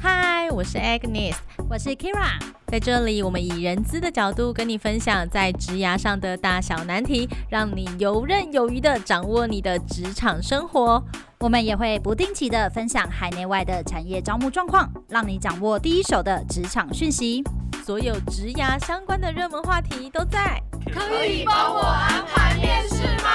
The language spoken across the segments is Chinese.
嗨，我是 Agnes，我是 Kira，在这里我们以人资的角度跟你分享在职涯上的大小难题，让你游刃有余的掌握你的职场生活。我们也会不定期的分享海内外的产业招募状况，让你掌握第一手的职场讯息。所有职涯相关的热门话题都在。可以帮我安排面试吗？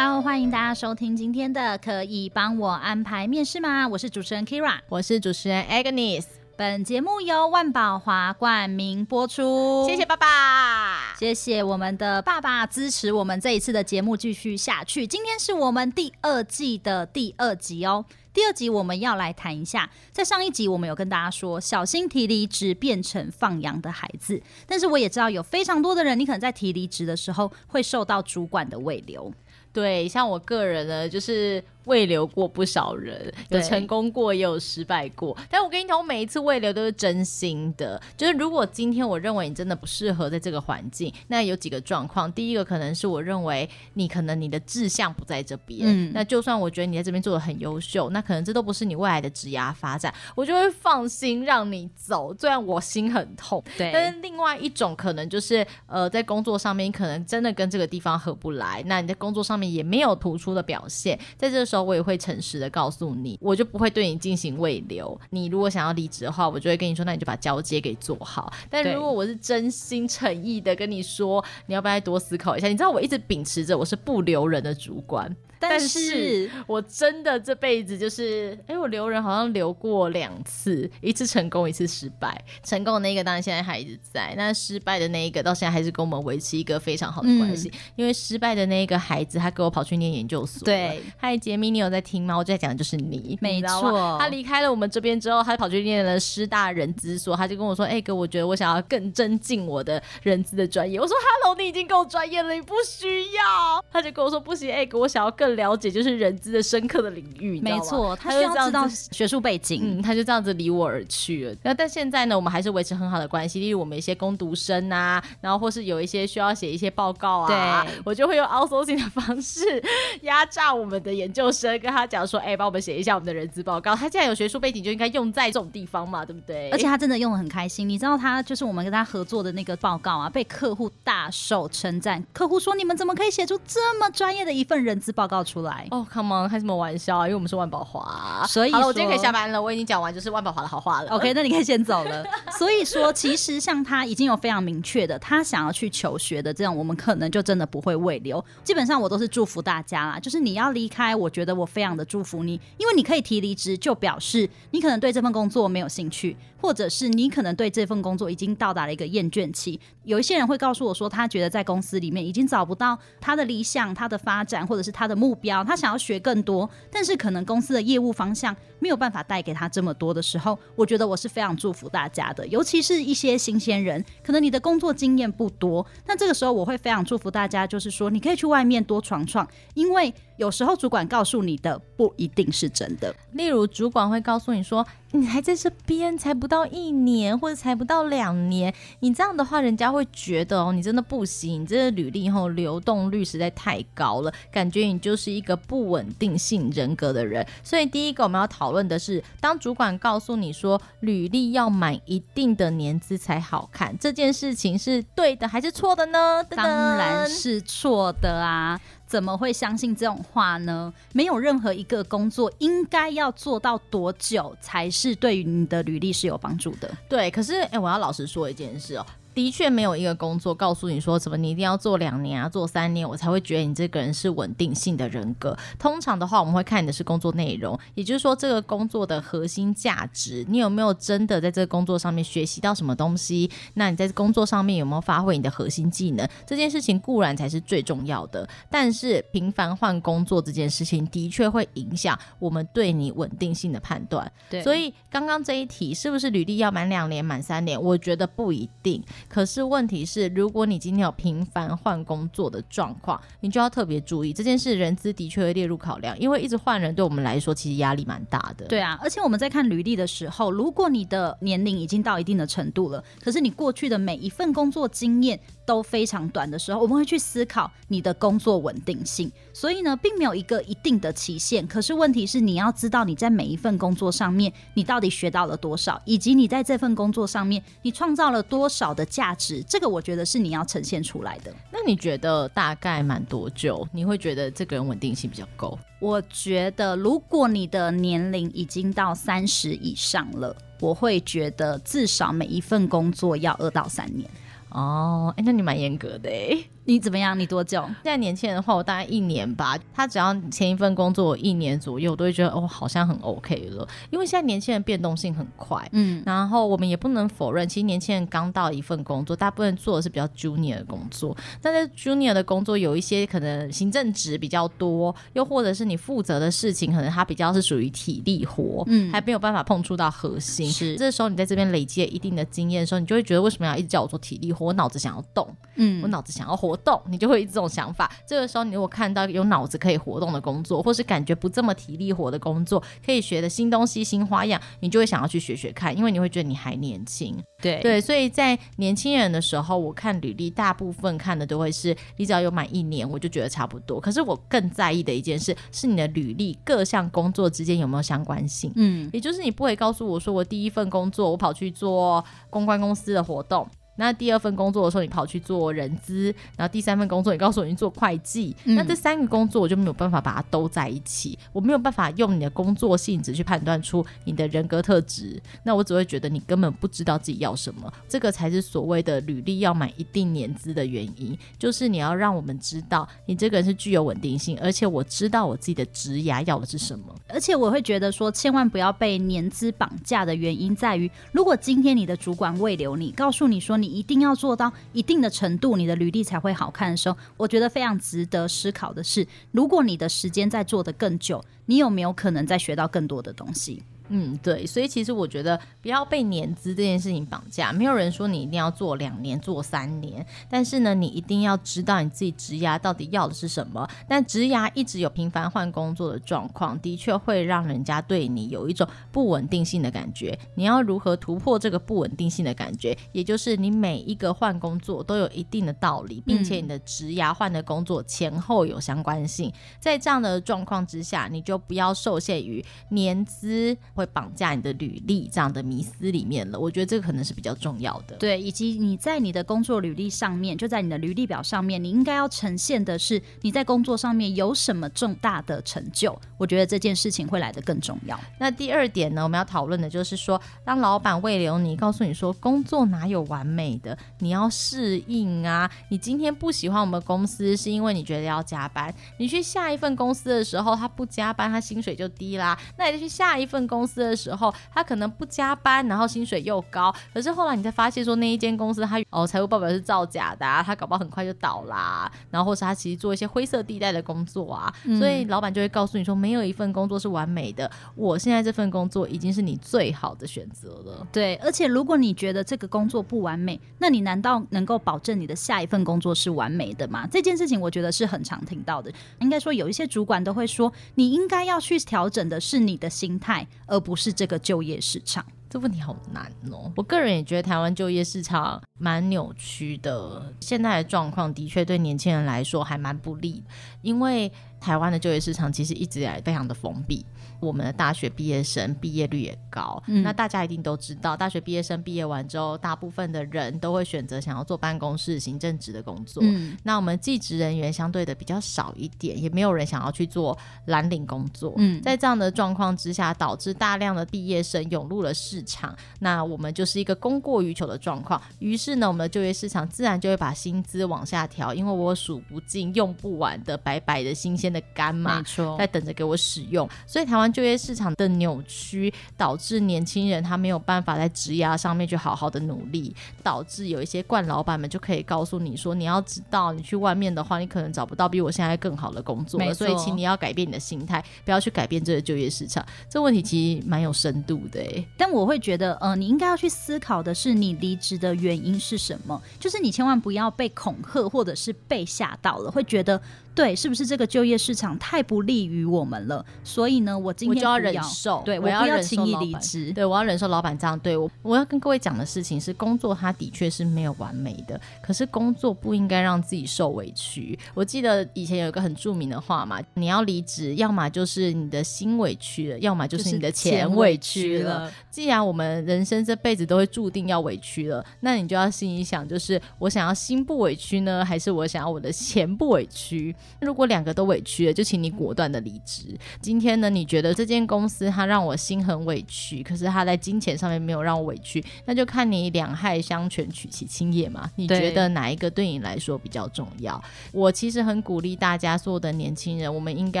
好，欢迎大家收听今天的《可以帮我安排面试吗》？我是主持人 Kira，我是主持人 Agnes。本节目由万宝华冠名播出。谢谢爸爸，谢谢我们的爸爸支持我们这一次的节目继续下去。今天是我们第二季的第二集哦。第二集我们要来谈一下，在上一集我们有跟大家说，小心提离职变成放羊的孩子。但是我也知道有非常多的人，你可能在提离职的时候会受到主管的慰留。对，像我个人呢，就是。慰留过不少人，有成功过，也有失败过。但我跟你讲，我每一次未留都是真心的。就是如果今天我认为你真的不适合在这个环境，那有几个状况。第一个可能是我认为你可能你的志向不在这边。嗯，那就算我觉得你在这边做的很优秀，那可能这都不是你未来的职涯发展，我就会放心让你走。虽然我心很痛，对。但是另外一种可能就是，呃，在工作上面可能真的跟这个地方合不来，那你在工作上面也没有突出的表现，在这个时候。我也会诚实的告诉你，我就不会对你进行未留。你如果想要离职的话，我就会跟你说，那你就把交接给做好。但如果我是真心诚意的跟你说，你要不要再多思考一下？你知道我一直秉持着我是不留人的主管。但是我真的这辈子就是，哎、欸，我留人好像留过两次，一次成功，一次失败。成功的那个当然现在还一直在，那失败的那一个到现在还是跟我们维持一个非常好的关系。嗯、因为失败的那一个孩子，他跟我跑去念研究所。对，嗨，杰米，你有在听吗？我就在讲的就是你，没错。他离开了我们这边之后，他跑去念了师大人资所，他就跟我说，哎、欸，哥，我觉得我想要更增进我的人资的专业。我说，Hello，你已经够专业了，你不需要。他就跟我说，不行，哎、欸，哥，我想要更。了解就是人资的深刻的领域，没错，他需要知道学术背景，嗯，他就这样子离我而去了。那但现在呢，我们还是维持很好的关系。例如我们一些攻读生啊，然后或是有一些需要写一些报告啊，对，我就会用 outsourcing 的方式 压榨我们的研究生，跟他讲说，哎、欸，帮我们写一下我们的人资报告。他既然有学术背景，就应该用在这种地方嘛，对不对？而且他真的用的很开心。你知道他就是我们跟他合作的那个报告啊，被客户大受称赞。客户说，你们怎么可以写出这么专业的一份人资报告出来？哦、oh,，Come on，开什么玩笑啊？因为我们是万宝华，所以好了，我今天可以下班了。我已经讲完就是万宝华的好话了。OK，那你可以先走了。所以说，其实像他已经有非常明确的，他想要去求学的这样，我们可能就真的不会未留。基本上我都是祝福大家啦，就是你要离开，我觉得我非常的祝福你，因为你可以提离职，就表示你可能对这份工作没有兴趣，或者是你可能对这份工作已经到达了一个厌倦期。有一些人会告诉我说，他觉得在公司里面已经找不到他的理想、他的发展，或者是他的目目标，他想要学更多，但是可能公司的业务方向没有办法带给他这么多的时候，我觉得我是非常祝福大家的，尤其是一些新鲜人，可能你的工作经验不多，那这个时候我会非常祝福大家，就是说你可以去外面多闯闯，因为有时候主管告诉你的不一定是真的。例如主管会告诉你说，你还在这边才不到一年，或者才不到两年，你这样的话，人家会觉得哦，你真的不行，你这个履历后流动率实在太高了，感觉你就是一个不稳定性人格的人。所以第一个我们要讨论的是，当主管告诉你说履历要满一定的年资才好看，这件事情是对的还是错的呢？当然是错的啊。怎么会相信这种话呢？没有任何一个工作应该要做到多久才是对于你的履历是有帮助的。对，可是诶，我要老实说一件事哦。的确没有一个工作告诉你说什么，你一定要做两年啊，做三年，我才会觉得你这个人是稳定性的人格。通常的话，我们会看你的是工作内容，也就是说这个工作的核心价值，你有没有真的在这个工作上面学习到什么东西？那你在工作上面有没有发挥你的核心技能？这件事情固然才是最重要的，但是频繁换工作这件事情的确会影响我们对你稳定性的判断。对，所以刚刚这一题是不是履历要满两年、满三年？我觉得不一定。可是问题是，如果你今天有频繁换工作的状况，你就要特别注意这件事。人资的确会列入考量，因为一直换人对我们来说其实压力蛮大的。对啊，而且我们在看履历的时候，如果你的年龄已经到一定的程度了，可是你过去的每一份工作经验都非常短的时候，我们会去思考你的工作稳定性。所以呢，并没有一个一定的期限。可是问题是，你要知道你在每一份工作上面，你到底学到了多少，以及你在这份工作上面，你创造了多少的价值。这个我觉得是你要呈现出来的。那你觉得大概满多久？你会觉得这个人稳定性比较够？我觉得，如果你的年龄已经到三十以上了，我会觉得至少每一份工作要二到三年。哦，哎，那你蛮严格的哎。你怎么样？你多久？现在年轻人的话，我大概一年吧。他只要前一份工作一年左右，我都会觉得哦，好像很 OK 了。因为现在年轻人变动性很快，嗯，然后我们也不能否认，其实年轻人刚到一份工作，大部分做的是比较 junior 的工作。但在 junior 的工作，有一些可能行政职比较多，又或者是你负责的事情，可能它比较是属于体力活，嗯，还没有办法碰触到核心。是，这时候你在这边累积了一定的经验的时候，你就会觉得为什么要一直叫我做体力活？我脑子想要动，嗯，我脑子想要活。动，你就会有这种想法。这个时候，你如果看到有脑子可以活动的工作，或是感觉不这么体力活的工作，可以学的新东西、新花样，你就会想要去学学看，因为你会觉得你还年轻。对对，所以在年轻人的时候，我看履历，大部分看的都会是你只要有满一年，我就觉得差不多。可是我更在意的一件事，是你的履历各项工作之间有没有相关性。嗯，也就是你不会告诉我说，我第一份工作我跑去做公关公司的活动。那第二份工作的时候，你跑去做人资，然后第三份工作，你告诉我你做会计，嗯，那这三个工作我就没有办法把它都在一起，我没有办法用你的工作性质去判断出你的人格特质，那我只会觉得你根本不知道自己要什么，这个才是所谓的履历要满一定年资的原因，就是你要让我们知道你这个人是具有稳定性，而且我知道我自己的职涯要的是什么，而且我会觉得说，千万不要被年资绑架的原因在于，如果今天你的主管未留你，告诉你说你。一定要做到一定的程度，你的履历才会好看的时候，我觉得非常值得思考的是，如果你的时间在做的更久，你有没有可能再学到更多的东西？嗯，对，所以其实我觉得不要被年资这件事情绑架。没有人说你一定要做两年、做三年，但是呢，你一定要知道你自己职涯到底要的是什么。但职涯一直有频繁换工作的状况，的确会让人家对你有一种不稳定性的感觉。你要如何突破这个不稳定性的感觉？也就是你每一个换工作都有一定的道理，并且你的职涯换的工作前后有相关性。在这样的状况之下，你就不要受限于年资。会绑架你的履历这样的迷思里面了，我觉得这个可能是比较重要的。对，以及你在你的工作履历上面，就在你的履历表上面，你应该要呈现的是你在工作上面有什么重大的成就。我觉得这件事情会来得更重要。那第二点呢，我们要讨论的就是说，当老板慰留你，告诉你说工作哪有完美的，你要适应啊。你今天不喜欢我们公司，是因为你觉得要加班。你去下一份公司的时候，他不加班，他薪水就低啦。那你就去下一份公司。的时候，他可能不加班，然后薪水又高。可是后来你才发现说，那一间公司他哦财务报表是造假的啊，他搞不好很快就倒啦。然后或是他其实做一些灰色地带的工作啊，嗯、所以老板就会告诉你说，没有一份工作是完美的。我现在这份工作已经是你最好的选择了。对，而且如果你觉得这个工作不完美，那你难道能够保证你的下一份工作是完美的吗？这件事情我觉得是很常听到的。应该说有一些主管都会说，你应该要去调整的是你的心态，而不是这个就业市场，这问题好难哦。我个人也觉得台湾就业市场蛮扭曲的，现在的状况的确对年轻人来说还蛮不利，因为台湾的就业市场其实一直以来非常的封闭。我们的大学毕业生毕业率也高，嗯，那大家一定都知道，大学毕业生毕业完之后，大部分的人都会选择想要做办公室行政职的工作。嗯，那我们技职人员相对的比较少一点，也没有人想要去做蓝领工作。嗯，在这样的状况之下，导致大量的毕业生涌入了市场，那我们就是一个供过于求的状况。于是呢，我们的就业市场自然就会把薪资往下调，因为我数不尽、用不完的白白的新鲜鲜的干嘛，在等着给我使用。所以台湾就业市场的扭曲，导致年轻人他没有办法在职涯上面去好好的努力，导致有一些惯老板们就可以告诉你说，你要知道，你去外面的话，你可能找不到比我现在更好的工作了。所以，请你要改变你的心态，不要去改变这个就业市场。这问题其实蛮有深度的诶，但我会觉得，呃，你应该要去思考的是，你离职的原因是什么？就是你千万不要被恐吓，或者是被吓到了，会觉得。对，是不是这个就业市场太不利于我们了？所以呢，我今天我就要忍受，对，我要忍受轻易离职，对，我要忍受老板这样对我。我要跟各位讲的事情是，工作它的确是没有完美的，可是工作不应该让自己受委屈。我记得以前有一个很著名的话嘛，你要离职，要么就是你的心委屈了，要么就是你的钱委屈了。屈了，既然我们人生这辈子都会注定要委屈了，那你就要心里想，就是我想要心不委屈呢，还是我想要我的钱不委屈？如果两个都委屈了，就请你果断的离职。今天呢，你觉得这间公司它让我心很委屈，可是它在金钱上面没有让我委屈，那就看你两害相权取其轻也嘛。你觉得哪一个对你来说比较重要？我其实很鼓励大家，所有的年轻人，我们应该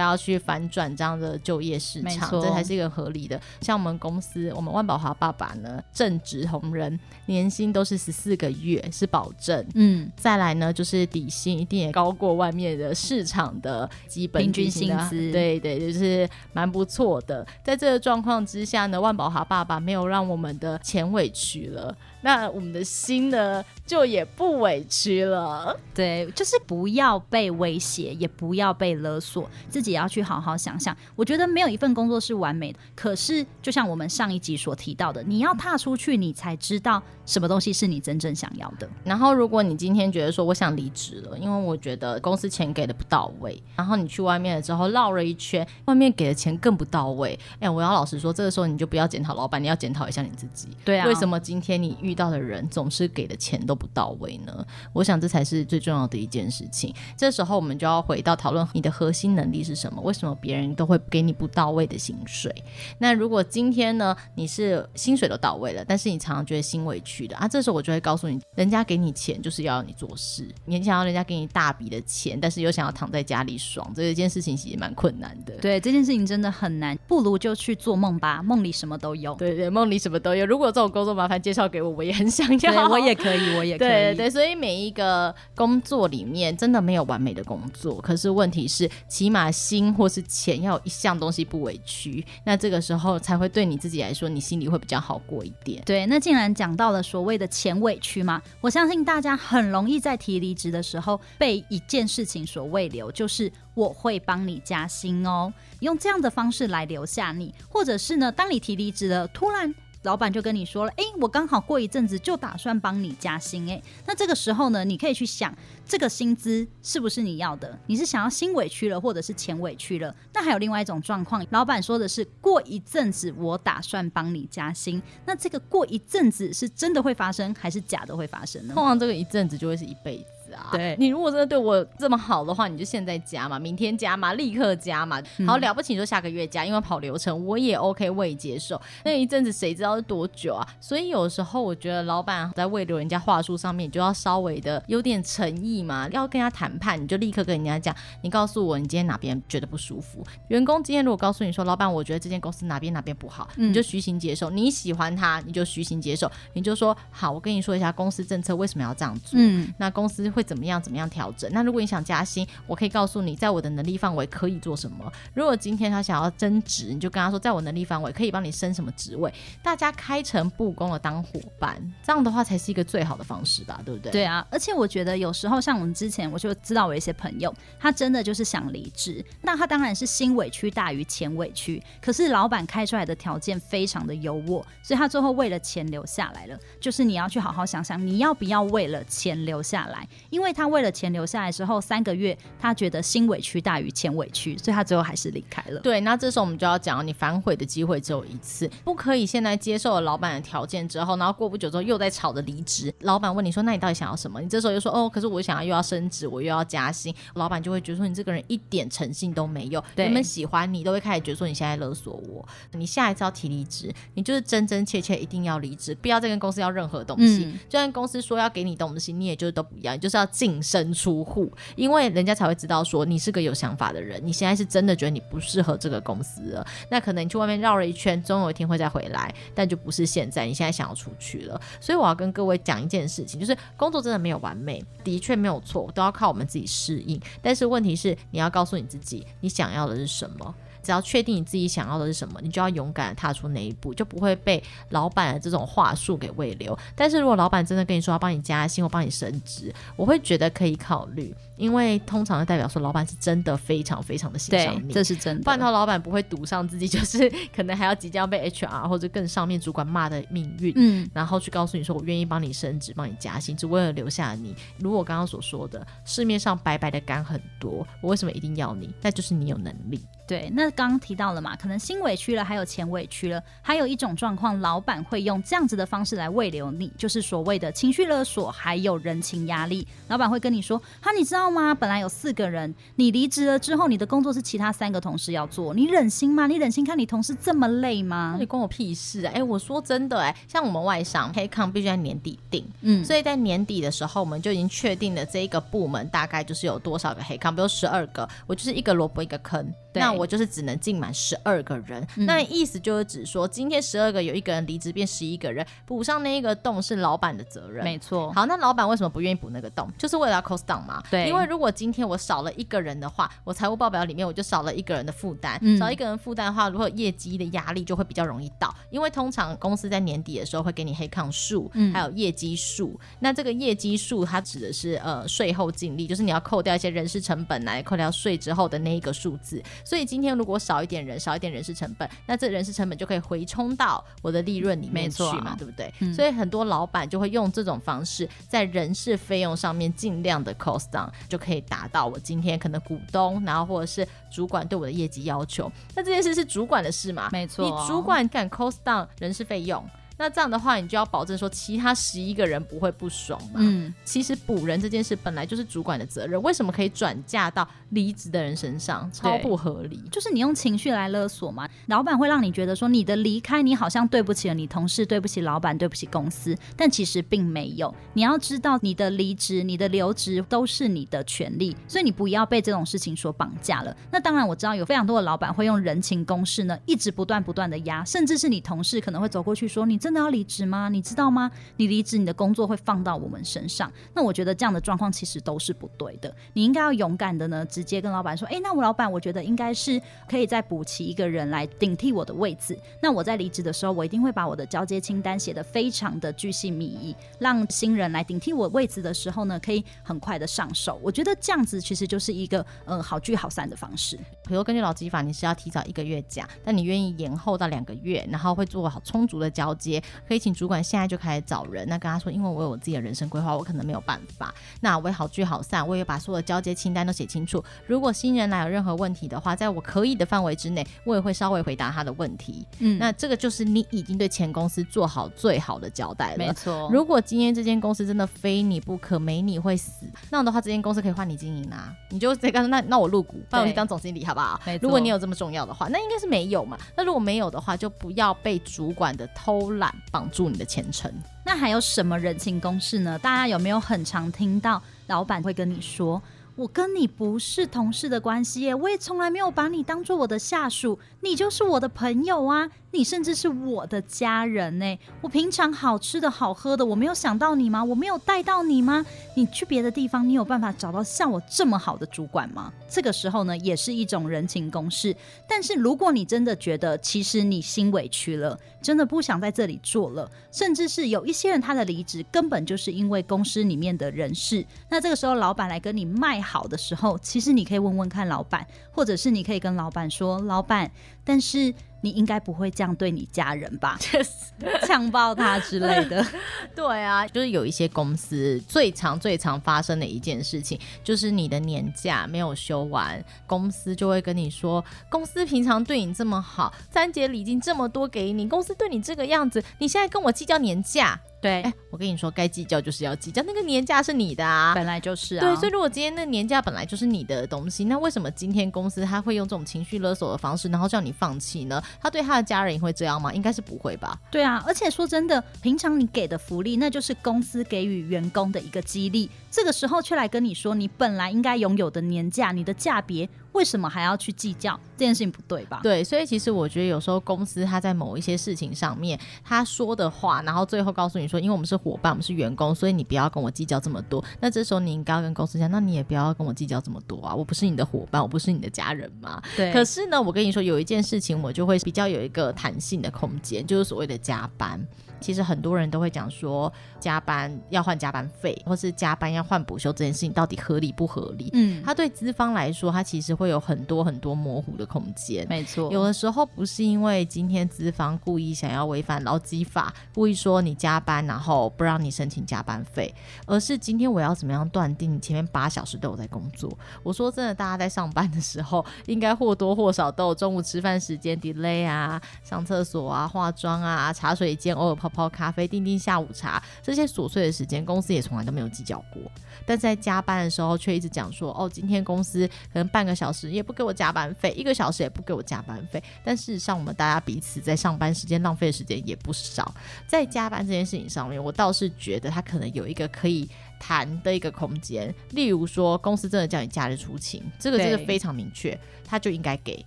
要去反转这样的就业市场，这才是一个合理的。像我们公司，我们万宝华爸爸呢，正职同仁，年薪都是十四个月是保证，嗯，再来呢就是底薪一定也高过外面的市场的基本平均薪资，对对，就是蛮不错的。在这个状况之下呢，万宝华爸爸没有让我们的钱委屈了。那我们的心呢，就也不委屈了。对，就是不要被威胁，也不要被勒索，自己要去好好想想。我觉得没有一份工作是完美的，可是就像我们上一集所提到的，你要踏出去，你才知道什么东西是你真正想要的。然后，如果你今天觉得说我想离职了，因为我觉得公司钱给的不到位，然后你去外面了之后绕了一圈，外面给的钱更不到位。哎，我要老实说，这个时候你就不要检讨老板，你要检讨一下你自己。对啊，为什么今天你？遇到的人总是给的钱都不到位呢？我想这才是最重要的一件事情。这时候我们就要回到讨论你的核心能力是什么？为什么别人都会给你不到位的薪水？那如果今天呢，你是薪水都到位了，但是你常常觉得心委屈的啊，这时候我就会告诉你，人家给你钱就是要你做事，你想要人家给你大笔的钱，但是又想要躺在家里爽，这一件事情其实蛮困难的。对，这件事情真的很难，不如就去做梦吧，梦里什么都有。对对，梦里什么都有。如果这种工作麻烦介绍给我。我也很想要，我也可以，我也可以。对对，所以每一个工作里面真的没有完美的工作，可是问题是，起码心或是钱要有一项东西不委屈，那这个时候才会对你自己来说，你心里会比较好过一点。对，那既然讲到了所谓的钱委屈嘛，我相信大家很容易在提离职的时候被一件事情所慰留，就是我会帮你加薪哦，用这样的方式来留下你，或者是呢，当你提离职了，突然。老板就跟你说了，哎，我刚好过一阵子就打算帮你加薪，哎，那这个时候呢，你可以去想，这个薪资是不是你要的？你是想要心委屈了，或者是钱委屈了？那还有另外一种状况，老板说的是过一阵子我打算帮你加薪，那这个过一阵子是真的会发生，还是假的会发生呢？通常这个一阵子就会是一辈子。啊，对，你如果真的对我这么好的话，你就现在加嘛，明天加嘛，立刻加嘛。好了不起，你说下个月加，因为跑流程我也 OK，我也接受。那一阵子谁知道是多久啊？所以有时候我觉得老板在为留人家话术上面，你就要稍微的有点诚意嘛。要跟人家谈判，你就立刻跟人家讲，你告诉我你今天哪边觉得不舒服。员工今天如果告诉你说，老板我觉得这间公司哪边哪边不好，你就虚心接受。你喜欢他，你就虚心接受，你就说好，我跟你说一下公司政策为什么要这样做。嗯，那公司。会怎么样？怎么样调整？那如果你想加薪，我可以告诉你，在我的能力范围可以做什么。如果今天他想要增职，你就跟他说，在我能力范围可以帮你升什么职位。大家开诚布公的当伙伴，这样的话才是一个最好的方式吧？对不对？对啊，而且我觉得有时候像我们之前，我就知道我一些朋友，他真的就是想离职，那他当然是心委屈大于钱委屈。可是老板开出来的条件非常的优渥，所以他最后为了钱留下来了。就是你要去好好想想，你要不要为了钱留下来？因为他为了钱留下来之后，三个月他觉得心委屈大于钱委屈，所以他最后还是离开了。对，那这时候我们就要讲，你反悔的机会只有一次，不可以现在接受了老板的条件之后，然后过不久之后又在吵着离职。老板问你说：“那你到底想要什么？”你这时候又说：“哦，可是我想要又要升职，我又要加薪。”老板就会觉得说你这个人一点诚信都没有，对，人们喜欢你都会开始觉得说你现在勒索我。你下一次要提离职，你就是真真切切一定要离职，不要再跟公司要任何东西。嗯，就算公司说要给你东西，你也就是都不要，你就是要净身出户，因为人家才会知道说你是个有想法的人。你现在是真的觉得你不适合这个公司了，那可能你去外面绕了一圈，总有一天会再回来，但就不是现在。你现在想要出去了，所以我要跟各位讲一件事情，就是工作真的没有完美，的确没有错，都要靠我们自己适应。但是问题是，你要告诉你自己，你想要的是什么。只要确定你自己想要的是什么，你就要勇敢踏出那一步，就不会被老板的这种话术给喂流。但是如果老板真的跟你说要帮你加薪或帮你升职，我会觉得可以考虑，因为通常就代表说老板是真的非常非常的欣赏你，这是真的。不然的话，老板不会赌上自己，就是可能还要即将被 HR 或者更上面主管骂的命运，嗯，然后去告诉你说我愿意帮你升职、帮你加薪，只为了留下你。如果我刚刚所说的市面上白白的干很多，我为什么一定要你？那就是你有能力。对，那刚刚提到了嘛，可能心委屈了，还有钱委屈了，还有一种状况，老板会用这样子的方式来慰留你，就是所谓的情绪勒索，还有人情压力。老板会跟你说：“哈，你知道吗？本来有四个人，你离职了之后，你的工作是其他三个同事要做，你忍心吗？你忍心看你同事这么累吗？那你关我屁事啊！哎，我说真的，哎，像我们外商黑康必须在年底定，嗯，所以在年底的时候，我们就已经确定了这一个部门大概就是有多少个黑康，比如十二个，我就是一个萝卜一个坑。”那我就是只能进满十二个人，嗯，那意思就是指说，今天十二个有一个人离职，变十一个人，补上那一个洞是老板的责任。没错。好，那老板为什么不愿意补那个洞？就是为了要 cost down 嘛。对。因为如果今天我少了一个人的话，我财务报表里面我就少了一个人的负担，嗯，少一个人负担的话，如果业绩的压力就会比较容易到。因为通常公司在年底的时候会给你黑抗数，嗯，还有业绩数。那这个业绩数它指的是呃税后净利，就是你要扣掉一些人事成本来扣掉税之后的那一个数字。所以今天如果少一点人，少一点人事成本，那这人事成本就可以回冲到我的利润里面去嘛，对不对？嗯、所以很多老板就会用这种方式，在人事费用上面尽量的 cost down，就可以达到我今天可能股东，然后或者是主管对我的业绩要求。那这件事是主管的事嘛？没错，你主管敢 cost down 人事费用。那这样的话，你就要保证说，其他十一个人不会不爽嘛。嗯，其实补人这件事本来就是主管的责任，为什么可以转嫁到离职的人身上？超不合理。就是你用情绪来勒索嘛。老板会让你觉得说，你的离开，你好像对不起了你同事，对不起老板，对不起公司，但其实并没有。你要知道，你的离职、你的留职都是你的权利，所以你不要被这种事情所绑架了。那当然，我知道有非常多的老板会用人情攻势呢，一直不断不断的压，甚至是你同事可能会走过去说，你真的要离职吗？你知道吗？你离职，你的工作会放到我们身上。那我觉得这样的状况其实都是不对的。你应该要勇敢的呢，直接跟老板说：“诶，那我老板，我觉得应该是可以再补齐一个人来顶替我的位置。那我在离职的时候，我一定会把我的交接清单写得非常的巨细靡遗，让新人来顶替我位置的时候呢，可以很快的上手。我觉得这样子其实就是一个嗯好聚好散的方式。比如根据劳基法，你是要提早一个月假，但你愿意延后到两个月，然后会做好充足的交接，可以。请主管现在就开始找人，那跟他说，因为我有我自己的人生规划，我可能没有办法。那我也好聚好散，我也把所有的交接清单都写清楚。如果新人来有任何问题的话，在我可以的范围之内，我也会稍微回答他的问题。嗯，那这个就是你已经对前公司做好最好的交代了。没错。如果今天这间公司真的非你不可，没你会死，那样的话，这间公司可以换你经营啊。你就直接告诉那那我入股，帮我去当总经理，好不好？如果你有这么重要的话，那应该是没有嘛。那如果没有的话，就不要被主管的偷懒绑住你的前程。那还有什么人情公式呢？大家有没有很常听到老板会跟你说，我跟你不是同事的关系耶，我也从来没有把你当做我的下属，你就是我的朋友啊。你甚至是我的家人呢，我平常好吃的好喝的，我没有想到你吗？我没有带到你吗？你去别的地方，你有办法找到像我这么好的主管吗？这个时候呢，也是一种人情攻势。但是如果你真的觉得其实你心委屈了，真的不想在这里做了，甚至是有一些人他的离职根本就是因为公司里面的人事，那这个时候老板来跟你卖好的时候，其实你可以问问看老板，或者是你可以跟老板说，老板，但是。你应该不会这样对你家人吧？强暴他之类的。对啊，就是有一些公司最常、最常发生的一件事情，就是你的年假没有休完，公司就会跟你说：公司平常对你这么好，三节礼金这么多给你，公司对你这个样子，你现在跟我计较年假。对，哎，我跟你说，该计较就是要计较，那个年假是你的啊，本来就是啊。对，所以如果今天那年假本来就是你的东西，那为什么今天公司他会用这种情绪勒索的方式，然后叫你放弃呢？他对他的家人也会这样吗？应该是不会吧？对啊，而且说真的，平常你给的福利，那就是公司给予员工的一个激励，这个时候却来跟你说，你本来应该拥有的年假，你的价别。为什么还要去计较这件事情不对吧？对，所以其实我觉得有时候公司他在某一些事情上面他说的话，然后最后告诉你说，因为我们是伙伴，我们是员工，所以你不要跟我计较这么多。那这时候你应该要跟公司讲，那你也不要跟我计较这么多啊，我不是你的伙伴，我不是你的家人嘛。对。可是呢，我跟你说有一件事情，我就会比较有一个弹性的空间，就是所谓的加班。其实很多人都会讲说，加班要换加班费，或是加班要换补休这件事情到底合理不合理？嗯，他对资方来说，他其实会有很多很多模糊的空间。没错，有的时候不是因为今天资方故意想要违反劳基法，故意说你加班，然后不让你申请加班费，而是今天我要怎么样断定你前面八小时都有在工作？我说真的，大家在上班的时候，应该或多或少都有中午吃饭时间 delay 啊，上厕所啊，化妆啊，茶水间偶尔泡泡咖啡，订订下午茶，这些琐碎的时间，公司也从来都没有计较过。但在加班的时候，却一直讲说：“哦，今天公司可能半个小时也不给我加班费，一个小时也不给我加班费。”但事实上，我们大家彼此在上班时间浪费的时间也不少。在加班这件事情上面，我倒是觉得他可能有一个可以谈的一个空间。例如说，公司真的叫你假日出勤，这个真的非常明确，他就应该给。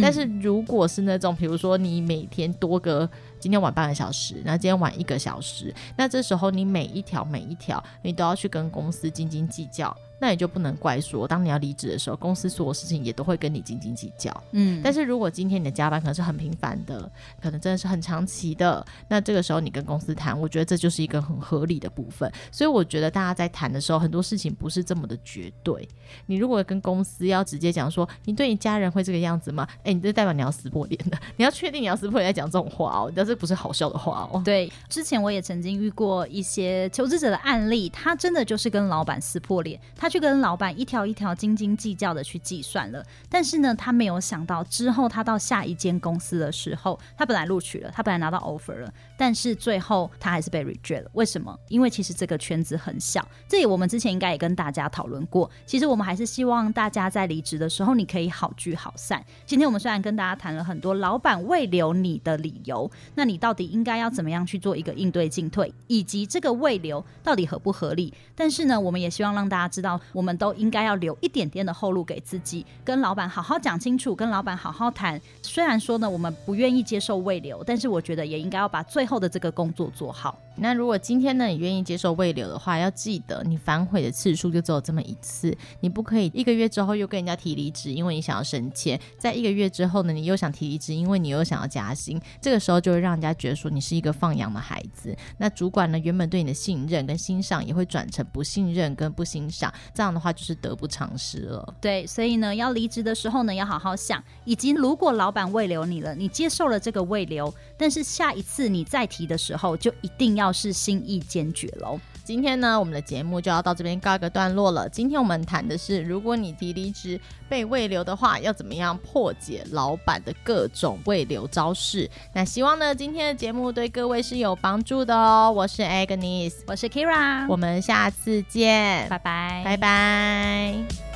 但是如果是那种，比如说你每天多个。今天晚半个小时，那今天晚一个小时，那这时候你每一条每一条，你都要去跟公司斤斤计较。那你就不能怪说，当你要离职的时候，公司所有事情也都会跟你斤斤计较。嗯，但是如果今天你的加班可能是很频繁的，可能真的是很长期的，那这个时候你跟公司谈，我觉得这就是一个很合理的部分。所以我觉得大家在谈的时候，很多事情不是这么的绝对。你如果跟公司要直接讲说，你对你家人会这个样子吗？哎、欸，你这代表你要撕破脸的，你要确定你要撕破脸再讲这种话哦，但这不是好笑的话哦。对，之前我也曾经遇过一些求职者的案例，他真的就是跟老板撕破脸，他。去跟老板一条一条斤斤计较的去计算了，但是呢，他没有想到之后他到下一间公司的时候，他本来录取了，他本来拿到 offer 了，但是最后他还是被 reject 了。为什么？因为其实这个圈子很小，这里我们之前应该也跟大家讨论过。其实我们还是希望大家在离职的时候，你可以好聚好散。今天我们虽然跟大家谈了很多老板未留你的理由，那你到底应该要怎么样去做一个应对进退，以及这个未留到底合不合理？但是呢，我们也希望让大家知道。我们都应该要留一点点的后路给自己，跟老板好好讲清楚，跟老板好好谈。虽然说呢，我们不愿意接受未留，但是我觉得也应该要把最后的这个工作做好。那如果今天呢，你愿意接受未留的话，要记得你反悔的次数就只有这么一次，你不可以一个月之后又跟人家提离职，因为你想要升迁；在一个月之后呢，你又想提离职，因为你又想要加薪。这个时候就会让人家觉得说你是一个放养的孩子。那主管呢，原本对你的信任跟欣赏也会转成不信任跟不欣赏。这样的话就是得不偿失了。对，所以呢，要离职的时候呢，要好好想。以及如果老板未留你了，你接受了这个未留，但是下一次你再提的时候，就一定要是心意坚决喽。今天呢，我们的节目就要到这边告一个段落了。今天我们谈的是，如果你提离职被未留的话，要怎么样破解老板的各种未留招式。那希望呢，今天的节目对各位是有帮助的哦。我是 Agnes，我是 Kira，我们下次见，拜拜，拜拜。